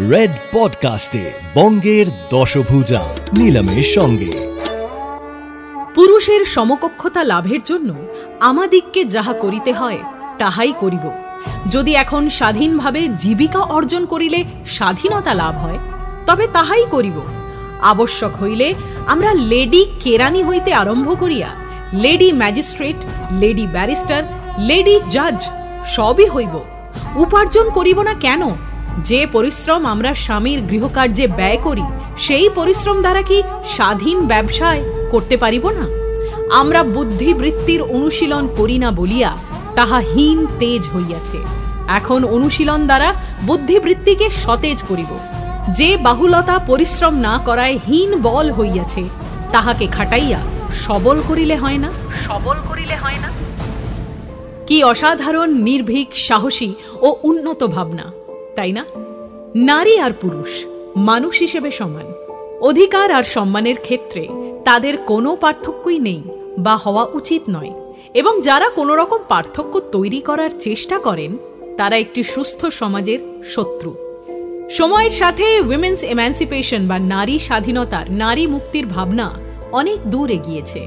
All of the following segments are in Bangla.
রেড পডকাস্টে বঙ্গের দশভুজা নিলামের সঙ্গে। পুরুষের সমকক্ষতা লাভের জন্য আমাদিগকে যাহা করিতে হয়, তাহাই করিব। যদি এখন স্বাধীনভাবে জীবিকা অর্জন করিলে স্বাধীনতা লাভ হয়, তবে তাহাই করিব। আবশ্যক হইলে আমরা লেডি কেরানি হইতে আরম্ভ করিয়া, lady magistrate, lady barrister, lady জাজ সবই হইব। উপার্জন করিব না কেন? যে পরিশ্রম আমরা স্বামীর গৃহকার্যে ব্যয় করি সেই পরিশ্রম দ্বারা কি স্বাধীন ব্যবসায় করতে পারিব না? আমরা বুদ্ধিবৃত্তির অনুশীলন করি না বলিয়া তাহা হীন তেজ হইয়াছে। এখন অনুশীলন দ্বারা বুদ্ধিবৃত্তিকে সতেজ করিব। যে বাহুলতা পরিশ্রম না করায় হীন বল হইয়াছে তাহাকে খাটাইয়া সবল করিলে হয় না? সবল করিলে হয় না? কি অসাধারণ নির্ভীক সাহসী ও উন্নত ভাবনা। তাই না? নারী আর পুরুষ, মানুষ হিসেবে সমান। অধিকার আর সম্মানের ক্ষেত্রে তাদের কোনো পার্থক্যই নেই বা হওয়া উচিত নয়। এবং যারা কোনো রকম পার্থক্য তৈরি করার চেষ্টা করেন, তারা একটি সুস্থ সমাজের শত্রু। সময়ের সাথে উইমেন্স এমান্সিপেশন বা নারী স্বাধীনতার, নারী মুক্তির ভাবনা অনেক দূর এগিয়েছে।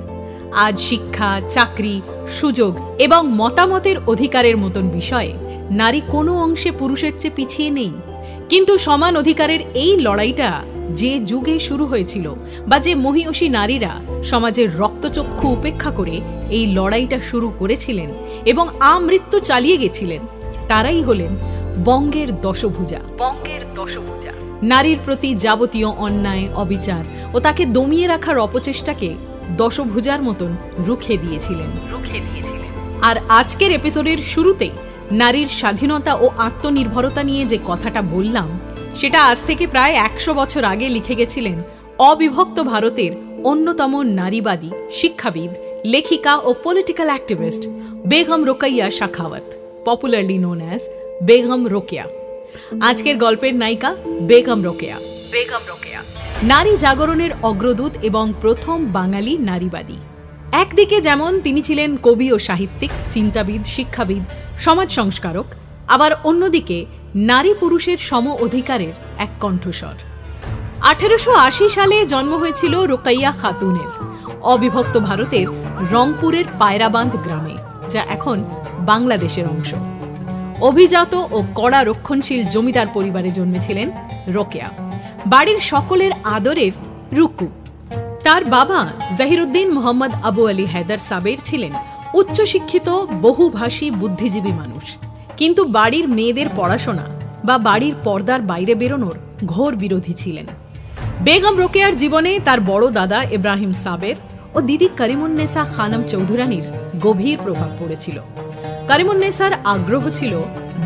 আজ শিক্ষা চাকরি সুযোগ এবং মতামতের অধিকারের মতন বিষয়ে নারী কোনো অংশে পুরুষের চেয়ে পিছিয়ে নেই। কিন্তু সমান অধিকারের এই লড়াইটা যে যুগে শুরু হয়েছিল বা যে মহিষী নারীরা সমাজের রক্তচক্ষু উপেক্ষা করে এই লড়াইটা শুরু করেছিলেন এবং আমৃত্যু চালিয়ে গেছিলেন তারাই হলেন বঙ্গের দশভুজা। বঙ্গের দশভুজা। নারীর প্রতি যাবতীয় অন্যায় অবিচার ও তাকে দমিয়ে রাখার অপচেষ্টাকে দশভুজার মতন রুখে দিয়েছিলেন। রুখে দিয়েছিলেন। আর আজকের এপিসোডের শুরুতেই নারীর স্বাধীনতা ও আত্মনির্ভরতা নিয়ে যে কথাটা বললাম সেটা আজ থেকে প্রায় একশো বছর আগে লিখে গেছিলেন অবিভক্ত ভারতের অন্যতম নারীবাদী শিক্ষাবিদ লেখিকা ও political activist Begum Rokaiya Shakhawat popularly known as Begum Rokeya. আজকের গল্পের নায়িকা বেগম রোকেয়া। বেগম রোকেয়া। নারী জাগরণের অগ্রদূত এবং প্রথম বাঙালি নারীবাদী। একদিকে যেমন তিনি ছিলেন কবি ও সাহিত্যিক, চিন্তাবিদ, শিক্ষাবিদ, সমাজ সংস্কারক, আবার অন্যদিকে নারী পুরুষের সম অধিকারের এক কণ্ঠস্বর। আঠেরোশো আশি সালে জন্ম হয়েছিল রোকাইয়া খাতুনের, অবিভক্ত ভারতের রংপুরের পায়রাবান্ধ গ্রামে, যা এখন বাংলাদেশের অংশ। অভিজাত ও কড়া রক্ষণশীল জমিদার পরিবারে জন্মেছিলেন রোকেয়া। বাড়ির সকলের আদরের রুকু। তার বাবা জাহিরুদ্দিন মোহাম্মদ আবু আলী হায়দার সাবের ছিলেন উচ্চশিক্ষিত, বহুভাষী, বুদ্ধিজীবী মানুষ। কিন্তু বাড়ির মেয়েদের পড়াশোনা বা বাড়ির পর্দার বাইরে বেরোনোর ঘোর বিরোধী ছিলেন। বেগম রোকেয়ার জীবনে তার বড় দাদা ইব্রাহিম সাবের ও দিদি করিমুন্নেসা খানম চৌধুরানীর গভীর প্রভাব পড়েছিল। করিমুন্নেসার আগ্রহ ছিল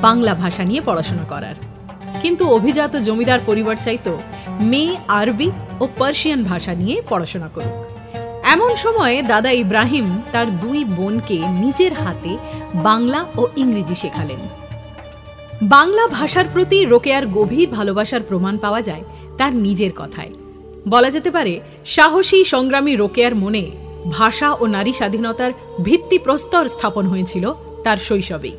বাংলা ভাষা নিয়ে পড়াশোনা করার। কিন্তু অভিজাত জমিদার পরিবার চাইত মেয়ে আরবি ও পার্সিয়ান ভাষা নিয়ে পড়াশোনা করুক। এমন সময়ে দাদা ইব্রাহিম তার দুই বোনকে নিজের হাতে বাংলা ও ইংরেজি শেখালেন। বাংলা ভাষার প্রতি রোকেয়ার গভীর ভালোবাসার প্রমাণ পাওয়া যায় তার নিজের কথায়। বলা যেতে পারে, সাহসী সংগ্রামী রোকেয়ার মনে ভাষা ও নারী স্বাধীনতার ভিত্তিপ্রস্তর স্থাপন হয়েছিল তার শৈশবেই।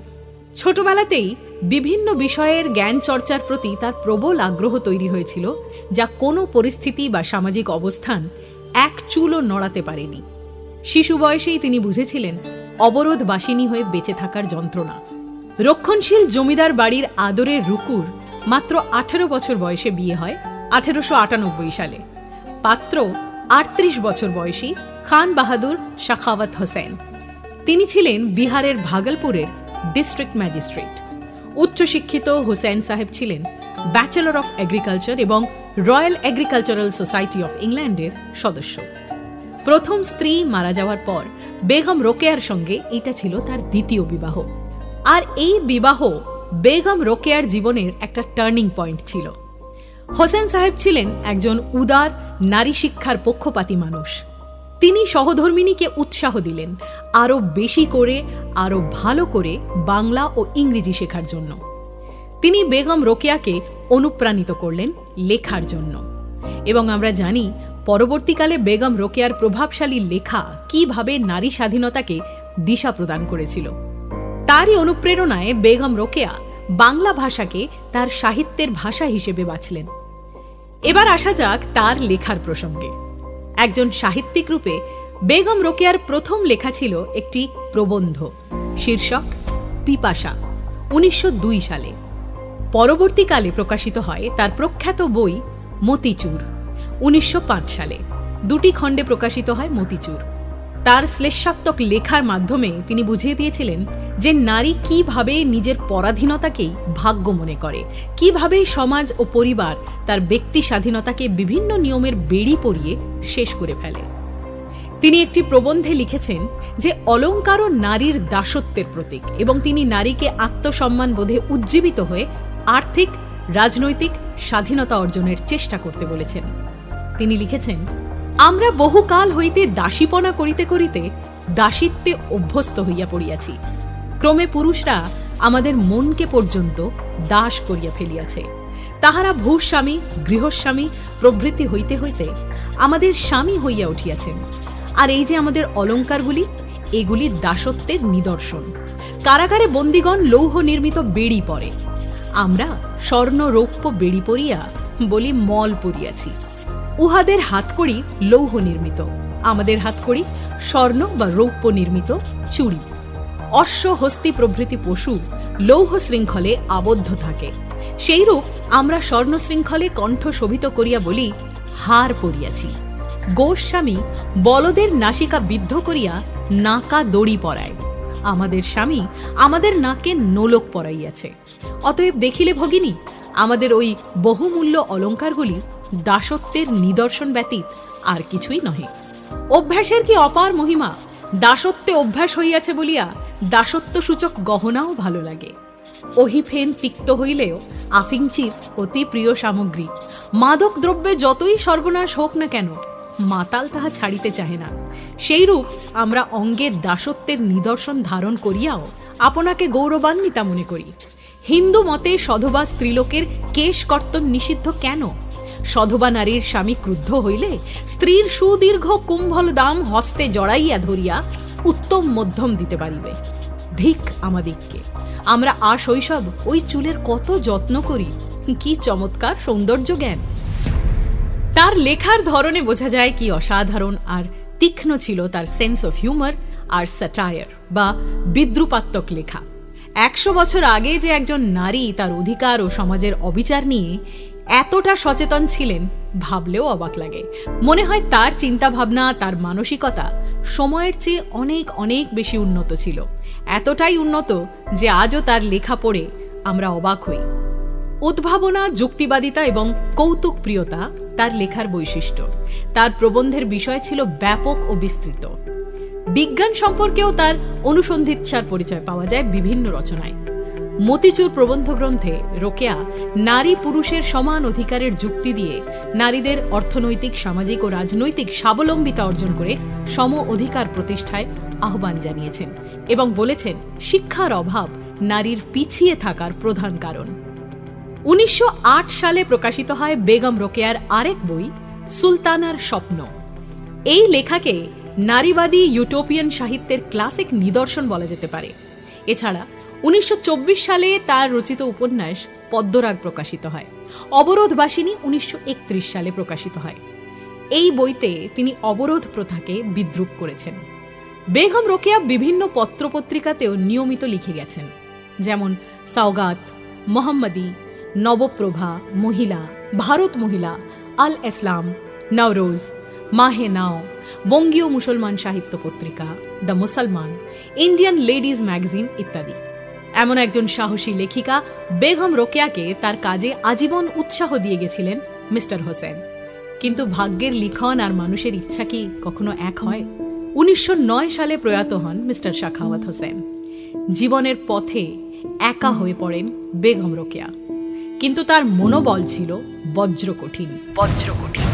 ছোটবেলাতেই বিভিন্ন বিষয়ের জ্ঞান চর্চার প্রতি তার প্রবল আগ্রহ তৈরি হয়েছিল, যা কোনো পরিস্থিতি বা সামাজিক অবস্থান এক চুলও নড়াতে পারেনি। শিশু বয়সেই তিনি বুঝেছিলেন, অবরোধ বাসিনী হয়ে বেঁচে থাকার যন্ত্রণা। রক্ষণশীল জমিদার বাড়ির আদরের রুকুর মাত্র আঠেরো বছর বয়সে বিয়ে হয় আঠেরোশো আটানব্বই সালে। পাত্র আটত্রিশ বছর বয়সী খান বাহাদুর শাখাওয়াত হোসেন। তিনি ছিলেন বিহারের ভাগলপুরের ডিস্ট্রিক্ট ম্যাজিস্ট্রেট। উচ্চশিক্ষিত হোসেন সাহেব ছিলেন ব্যাচেলর অফ এগ্রিকালচার এবং রয়্যাল এগ্রিকালচারাল সোসাইটি অফ ইংল্যান্ডের সদস্য। প্রথম স্ত্রী মারা যাওয়ার পর বেগম রোকেয়ার সঙ্গে এটা ছিল তার দ্বিতীয় বিবাহ। আর এই বিবাহ বেগম রোকেয়ার জীবনের একটা টার্নিং পয়েন্ট ছিল। হোসেন সাহেব ছিলেন একজন উদার, নারী শিক্ষার পক্ষপাতী মানুষ। তিনি সহধর্মিনীকে উৎসাহ দিলেন, আরও বেশি করে, আরও ভালো করে বাংলা ও ইংরেজি শেখার জন্য। তিনি বেগম রোকেয়াকে অনুপ্রাণিত করলেন লেখার জন্য। এবং আমরা জানি, পরবর্তীকালে বেগম রোকেয়ার প্রভাবশালী লেখা কীভাবে নারী স্বাধীনতাকে দিশা প্রদান করেছিল। তারই অনুপ্রেরণায় বেগম রোকেয়া বাংলা ভাষাকে তার সাহিত্যের ভাষা হিসেবে বাছলেন। এবার আসা যাক তার লেখার প্রসঙ্গে। একজন সাহিত্যিক রূপে বেগম রোকেয়ার প্রথম লেখা ছিল একটি প্রবন্ধ, শীর্ষক পিপাসা, উনিশশো দুই সালে। পরবর্তীকালে প্রকাশিত হয় তার প্রখ্যাত বই মতিচুর, উনিশশো পাঁচ সালে। দুটি খণ্ডে প্রকাশিত হয় মতিচুর। তার শ্লেষাত্মক লেখার মাধ্যমে তিনি বুঝিয়ে দিয়েছিলেন যে নারী কীভাবে নিজের পরাধীনতাকেই ভাগ্য মনে করে, কীভাবে সমাজ ও পরিবার তার ব্যক্তি স্বাধীনতাকে বিভিন্ন নিয়মের বেড়ি পরিয়ে শেষ করে ফেলে। তিনি একটি প্রবন্ধে লিখেছেন যে অলঙ্কারও নারীর দাসত্বের প্রতীক এবং তিনি নারীকে আত্মসম্মান বোধে উজ্জীবিত হয়ে আর্থিক, রাজনৈতিক স্বাধীনতা অর্জনের চেষ্টা করতে বলেছেন। তিনি লিখেছেন আমরা বহুকাল হইতে দাসীপনা করিতে করিতে দাসিত্বে অভ্যস্ত হইয়া পড়িয়াছি। ক্রমে পুরুষরা আমাদের মনকে পর্যন্ত দাস করিয়া ফেলিয়াছে। তাহারা ভূস্বামী, গৃহস্বামী, প্রভৃতি হইতে হইতে আমাদের স্বামী হইয়া উঠিয়াছেন। আর এই যে আমাদের অলঙ্কারগুলি, এগুলি দাসত্বের নিদর্শন। কারাগারে বন্দিগণ লৌহ নির্মিত বেড়ি পরে। আমরা স্বর্ণ রৌপ্য বেড়ি পরিয়া বলি মল পরিয়াছি। উহাদের হাতকড়ি লৌহ নির্মিত। আমাদের হাতকড়ি স্বর্ণ বা রৌপ্য নির্মিত চুড়ি। অশ্ব হস্তি প্রভৃতি পশু লৌহ শৃঙ্খলে আবদ্ধ থাকে। সেইরূপ আমরা স্বর্ণ শৃঙ্খলে কণ্ঠ শোভিত করিয়া বলি, হার পরিয়াছি। গোস্বামী বলদের নাসিকা বিদ্ধ করিয়া নাকা দড়ি পরায়। আমাদের স্বামী আমাদের নাকে নোলক পরাইয়াছে। অতএব দেখিলে ভগিনী আমাদের ওই বহুমূল্য অলঙ্কারগুলি দাসত্বের নিদর্শন ব্যতীত আর কিছুই নহে। অভ্যাসের কি অপার মহিমা? দাসত্বে অভ্যাস হইয়াছে বলিয়া দাসত্ব সূচক গহনাও ভালো লাগে। ওহিফেন তিক্ত হইলেও আফিংচির অতি প্রিয় সামগ্রী। মাদক দ্রব্যে যতই সর্বনাশ হোক না কেন, মাতাল তাহা ছাড়িতে চাহে না। সেইরূপ আমরা অঙ্গের দাসত্বের নিদর্শন ধারণ করিয়াও আপনাকে গৌরবান্বিতা মনে করি। হিন্দু মতে সধবা স্ত্রীলোকের কেশ কর্তন নিষিদ্ধ কেন? সধবা নারীর স্বামী ক্রুদ্ধ হইলে স্ত্রীর সুদীর্ঘ কুম্ভল দাম হস্তে জড়াইয়া ধরিয়া উত্তম মধ্যম দিতে পারিবে। ধিক আমাদিগকে, আমরা আ শৈশব ওই চুলের কত যত্ন করি? কি চমৎকার সৌন্দর্য জ্ঞান! তার লেখার ধরনে বোঝা যায় কি অসাধারণ আর তীক্ষ্ণ ছিল তার সেন্স অফ হিউমার আর স্যাটায়ার বা বিদ্রুপাত্মক লেখা। একশো বছর আগে যে একজন নারী তার অধিকার ও সমাজের অবিচার নিয়ে এতটা সচেতন ছিলেন, ভাবলেও অবাক লাগে। মনে হয় তার চিন্তা ভাবনা তার মানসিকতা সময়ের চেয়ে অনেক অনেক বেশি উন্নত ছিল। এতটাই উন্নত যে আজও তার লেখা পড়ে আমরা অবাক হই। উদ্ভাবনা, যুক্তিবাদিতা এবং কৌতুক প্রিয়তা তার লেখার বৈশিষ্ট্য। তার প্রবন্ধের বিষয় ছিল ব্যাপক ও বিস্তৃত। বিজ্ঞান সম্পর্কেও তার অনুসন্ধিৎসার পরিচয় পাওয়া যায় বিভিন্ন রচনায়। মতিচুর প্রবন্ধ গ্রন্থে রোকেয়া নারী পুরুষের সমান অধিকারের যুক্তি দিয়ে নারীদের অর্থনৈতিক, সামাজিক ও রাজনৈতিক স্বাবলম্বিতা অর্জন করে সম অধিকার প্রতিষ্ঠায় আহ্বান জানিয়েছেন এবং বলেছেন, শিক্ষার অভাব নারীর পিছিয়ে থাকার প্রধান কারণ। উনিশশো আট সালে প্রকাশিত হয় বেগম রোকেয়ার আরেক বই, সুলতানার স্বপ্ন। এই লেখাকে নারীবাদী ইউটোপিয়ান সাহিত্যের ক্লাসিক নিদর্শন বলা যেতে পারে। এছাড়া উনিশশো চব্বিশ সালে তার রচিত উপন্যাস পদ্মরাগ প্রকাশিত হয়। অবরোধবাসিনী উনিশশো একত্রিশ সালে প্রকাশিত হয়। এই বইতে তিনি অবরোধ প্রথাকে বিদ্রুপ করেছেন। বেগম রোকেয়া বিভিন্ন পত্রপত্রিকাতেও নিয়মিত লিখে গেছেন। যেমন সাওগাত, মোহাম্মদী, নবপ্রভা মহিলা, ভারত মহিলা আল ইসলাম নওরোজ মাহে নাও, বঙ্গীয় মুসলমান সাহিত্য পত্রিকা, দ্য মুসলমান, ইন্ডিয়ান লেডিজ ম্যাগাজিন ইত্যাদি। এমন একজন সাহসী লেখিকা বেগম রোকেয়াকে তার কাজে আজীবন উৎসাহ দিয়ে গেছিলেন মিস্টার হোসেন। কিন্তু ভাগ্যের লিখন আর মানুষের ইচ্ছা কি কখনো এক হয়? উনিশশো নয় সালে প্রয়াত হন মিস্টার শাখাওয়াত হোসেন। জীবনের পথে একা হয়ে পড়েন বেগম রোকেয়া। কিন্তু তার মনোবল ছিল বজ্র কঠিন বজ্র কঠিন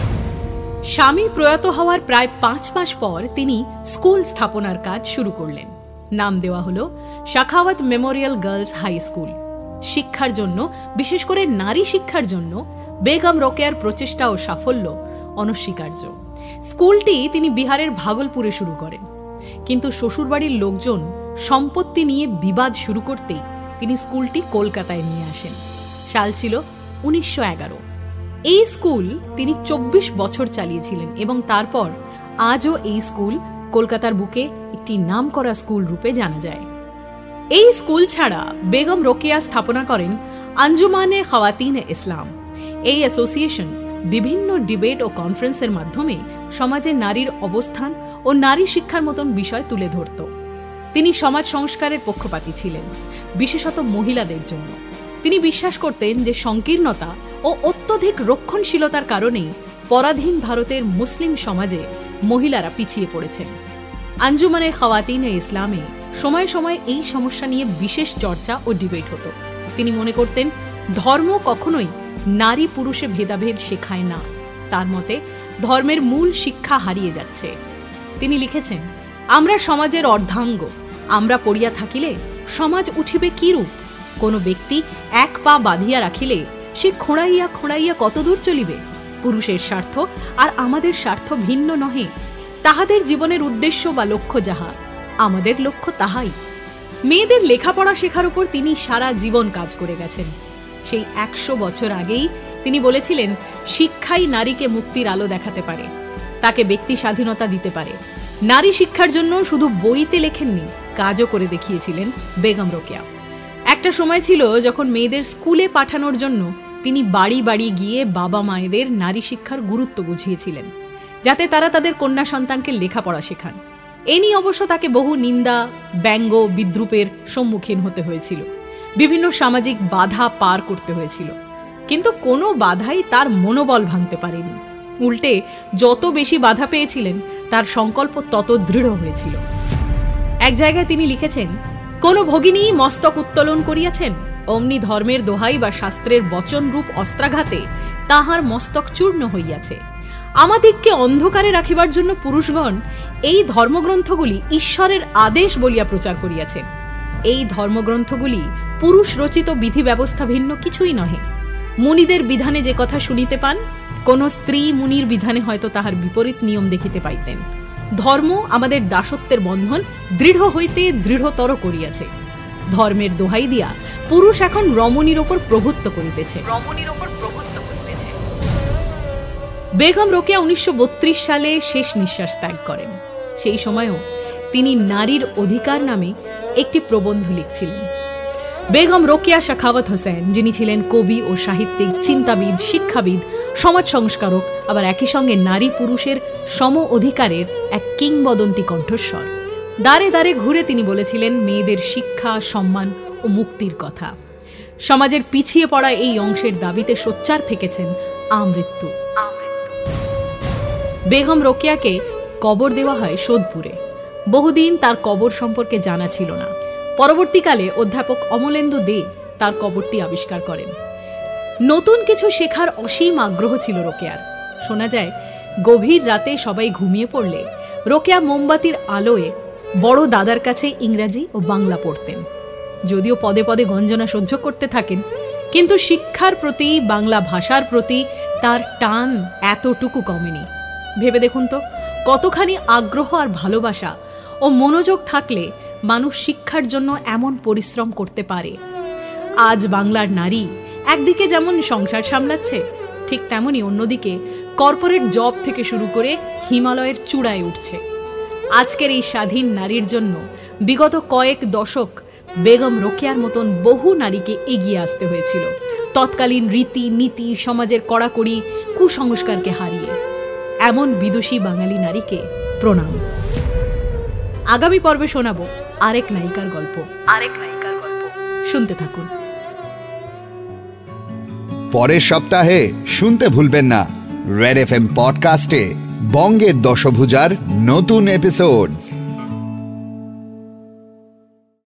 স্বামী প্রয়াত হওয়ার প্রায় পাঁচ মাস পর তিনি স্কুল স্থাপনার কাজ শুরু করলেন। নাম দেওয়া হল Shakhawat memorial girls high school. শিক্ষার জন্য, বিশেষ করে নারী শিক্ষার জন্য, বেগম রোকেয়ার প্রচেষ্টা ও সাফল্য অনস্বীকার্য। স্কুলটি তিনি বিহারের ভাগলপুরে শুরু করেন। কিন্তু শ্বশুরবাড়ির লোকজন সম্পত্তি নিয়ে বিবাদ শুরু করতেই তিনি স্কুলটি কলকাতায় নিয়ে আসেন। সাল ছিল উনিশশো এগারো। এই স্কুল তিনি চব্বিশ বছর চালিয়েছিলেন এবং তারপর আজও এই স্কুল কলকাতার বুকে একটি নামকরা স্কুল রূপে জানা যায়। এই স্কুল ছাড়া বেগম রোকেয়া স্থাপনা করেন আঞ্জুমানে খাওয়াতিন ইসলাম। এই অ্যাসোসিয়েশন বিভিন্ন ডিবেট ও কনফারেন্সের মাধ্যমে সমাজে নারীর অবস্থান ও নারী শিক্ষার মতন বিষয় তুলে ধরত। তিনি সমাজ সংস্কারের পক্ষপাতী ছিলেন, বিশেষত মহিলাদের জন্য। তিনি বিশ্বাস করতেন যে সংকীর্ণতা ও অত্যধিক রক্ষণশীলতার কারণেই পরাধীন ভারতের মুসলিম সমাজে মহিলারা পিছিয়ে পড়েছেন। আঞ্জুমানে খাওয়াতিনে ইসলামে সময় সময় এই সমস্যা নিয়ে বিশেষ চর্চা ও ডিবেট হতো। তিনি মনে করতেন, ধর্ম কখনোই নারী পুরুষে ভেদাভেদ শেখায় না। তার মতে, ধর্মের মূল শিক্ষা হারিয়ে যাচ্ছে। তিনি লিখেছেন, আমরা সমাজের অর্ধাঙ্গ। আমরা পড়িয়া থাকিলে সমাজ উঠিবে কিরূপ কোনো ব্যক্তি এক পা বাঁধিয়া রাখিলে সে খোঁড়াইয়া খোঁড়াইয়া কতদূর চলিবে? পুরুষের স্বার্থ আর আমাদের স্বার্থ ভিন্ন নহে। তাহাদের জীবনের উদ্দেশ্য বা লক্ষ্য যাহা, আমাদের লক্ষ্য তাহাই। মেয়েদের লেখাপড়া শেখার উপর তিনি সারা জীবন কাজ করে গেছেন। সেই একশো বছর আগেই তিনি বলেছিলেন, শিক্ষাই নারীকে মুক্তির আলো দেখাতে পারে, তাকে ব্যক্তি স্বাধীনতা দিতে পারে। নারী শিক্ষার জন্য শুধু বইতে লেখেননি, কাজও করে দেখিয়েছিলেন বেগম রোকেয়া। একটা সময় ছিল যখন মেয়েদের স্কুলে পাঠানোর জন্য তিনি বাড়ি বাড়ি গিয়ে বাবা মায়েদের নারী শিক্ষার গুরুত্ব বুঝিয়েছিলেন, যাতে তারা তাদের কন্যা সন্তানকে লেখাপড়া শেখান। এ নিয়ে অবশ্য তাকে বহু নিন্দা, ব্যঙ্গ, বিদ্রুপের সম্মুখীন হতে হয়েছিল। বিভিন্ন সামাজিক বাধা পার করতে হয়েছিল। কিন্তু কোনো বাধাই তার মনোবল ভাঙতে পারেনি। উল্টে যত বেশি বাধা পেয়েছিলেন, তার সংকল্প তত দৃঢ় হয়েছিল। এক জায়গায় তিনি লিখেছেন, কোন ভগিনী মস্তক উত্তোলন করিয়াছেন? অমনি ধর্মের দোহাই বা শাস্ত্রের বচনরূপ অস্ত্রাঘাতে তাহার মস্তক চূর্ণ হইয়াছে। আমাদিগকে অন্ধকারে রাখিবার জন্য পুরুষগণ এই ধর্মগ্রন্থগুলি ঈশ্বরের আদেশ বলিয়া প্রচার করিয়াছেন। এই ধর্মগ্রন্থগুলি পুরুষ রচিত বিধি ব্যবস্থা ভিন্ন কিছুই নহে। মুনিদের বিধানে যে কথা শুনিতে পান, কোন স্ত্রী মুনির বিধানে হয়তো তাহার বিপরীত নিয়ম দেখিতে পাইতেন। ধর্ম আমাদের দাসত্বের বন্ধন দৃঢ় হইতে দৃঢ়তর করিয়াছে। ধর্মের দোহাই দিয়া পুরুষ এখন রমণীর ওপর প্রভুত্ব করিতেছে। রমণীর ওপর প্রভুত্ব করিতেছে। বেগম রোকেয়া উনিশশো সালে শেষ নিঃশ্বাস ত্যাগ করেন। সেই সময়ও তিনি নারীর অধিকার নামে একটি প্রবন্ধ লিখছিলেন। বেগম রোকেয়া শাখাওয়াত হোসেন যিনি ছিলেন কবি ও সাহিত্যিক চিন্তাবিদ শিক্ষাবিদ সমাজ সংস্কারক আবার একই সঙ্গে নারী পুরুষের সম অধিকারের এক কিংবদন্তি কণ্ঠস্বর। দাঁড়ে দাঁড়ে ঘুরে তিনি বলেছিলেন, মেয়েদের শিক্ষা, সম্মান ও মুক্তির কথা। সমাজের পিছিয়ে পড়া এই অংশের দাবিতে সোচ্চার থেকেছেন আমৃত্যু। বেগম রোকেয়াকে কবর দেওয়া হয় সোদপুরে। বহুদিন তার কবর সম্পর্কে জানা ছিল না। পরবর্তীকালে অধ্যাপক অমলেন্দু দে তার কবরটি আবিষ্কার করেন। নতুন কিছু শেখার অসীম আগ্রহ ছিল রোকেয়ার। শোনা যায়, গভীর রাতে সবাই ঘুমিয়ে পড়লে রোকেয়া মোমবাতির আলোয় বড় দাদার কাছে ইংরাজি ও বাংলা পড়তেন। যদিও পদে পদে গঞ্জনা সহ্য করতে থাকেন, কিন্তু শিক্ষার প্রতি, বাংলা ভাষার প্রতি তার টান এতটুকু কমেনি। ভেবে দেখুন তো, কতখানি আগ্রহ আর ভালোবাসা ও মনোযোগ থাকলে মানুষ শিক্ষার জন্য এমন পরিশ্রম করতে পারে। আজ বাংলার নারী একদিকে যেমন সংসার সামলাচ্ছে, ঠিক তেমনি অন্যদিকে কর্পোরেট জব থেকে শুরু করে হিমালয়ের চূড়ায় উঠছে। আজকের এই স্বাধীন নারীর জন্য বিগত কয়েক দশক বেগম রোকেয়ার মতন বহু নারীকে এগিয়ে আসতে হয়েছিল। তৎকালীন রীতি নীতি সমাজের কড়াকড়ি কুসংস্কারকে হারিয়ে এমন বিদুষী বাঙালি নারীকে প্রণাম। আগামী পর্বে শোনাবো আরেক নায়িকার গল্প। আরেক নায়িকার গল্প। শুনতে থাকুন। পরের সপ্তাহে শুনতে ভুলবেন না। রেড এফ এম পডকাস্টে বঙ্গের দশভুজার নতুন এপিসোডস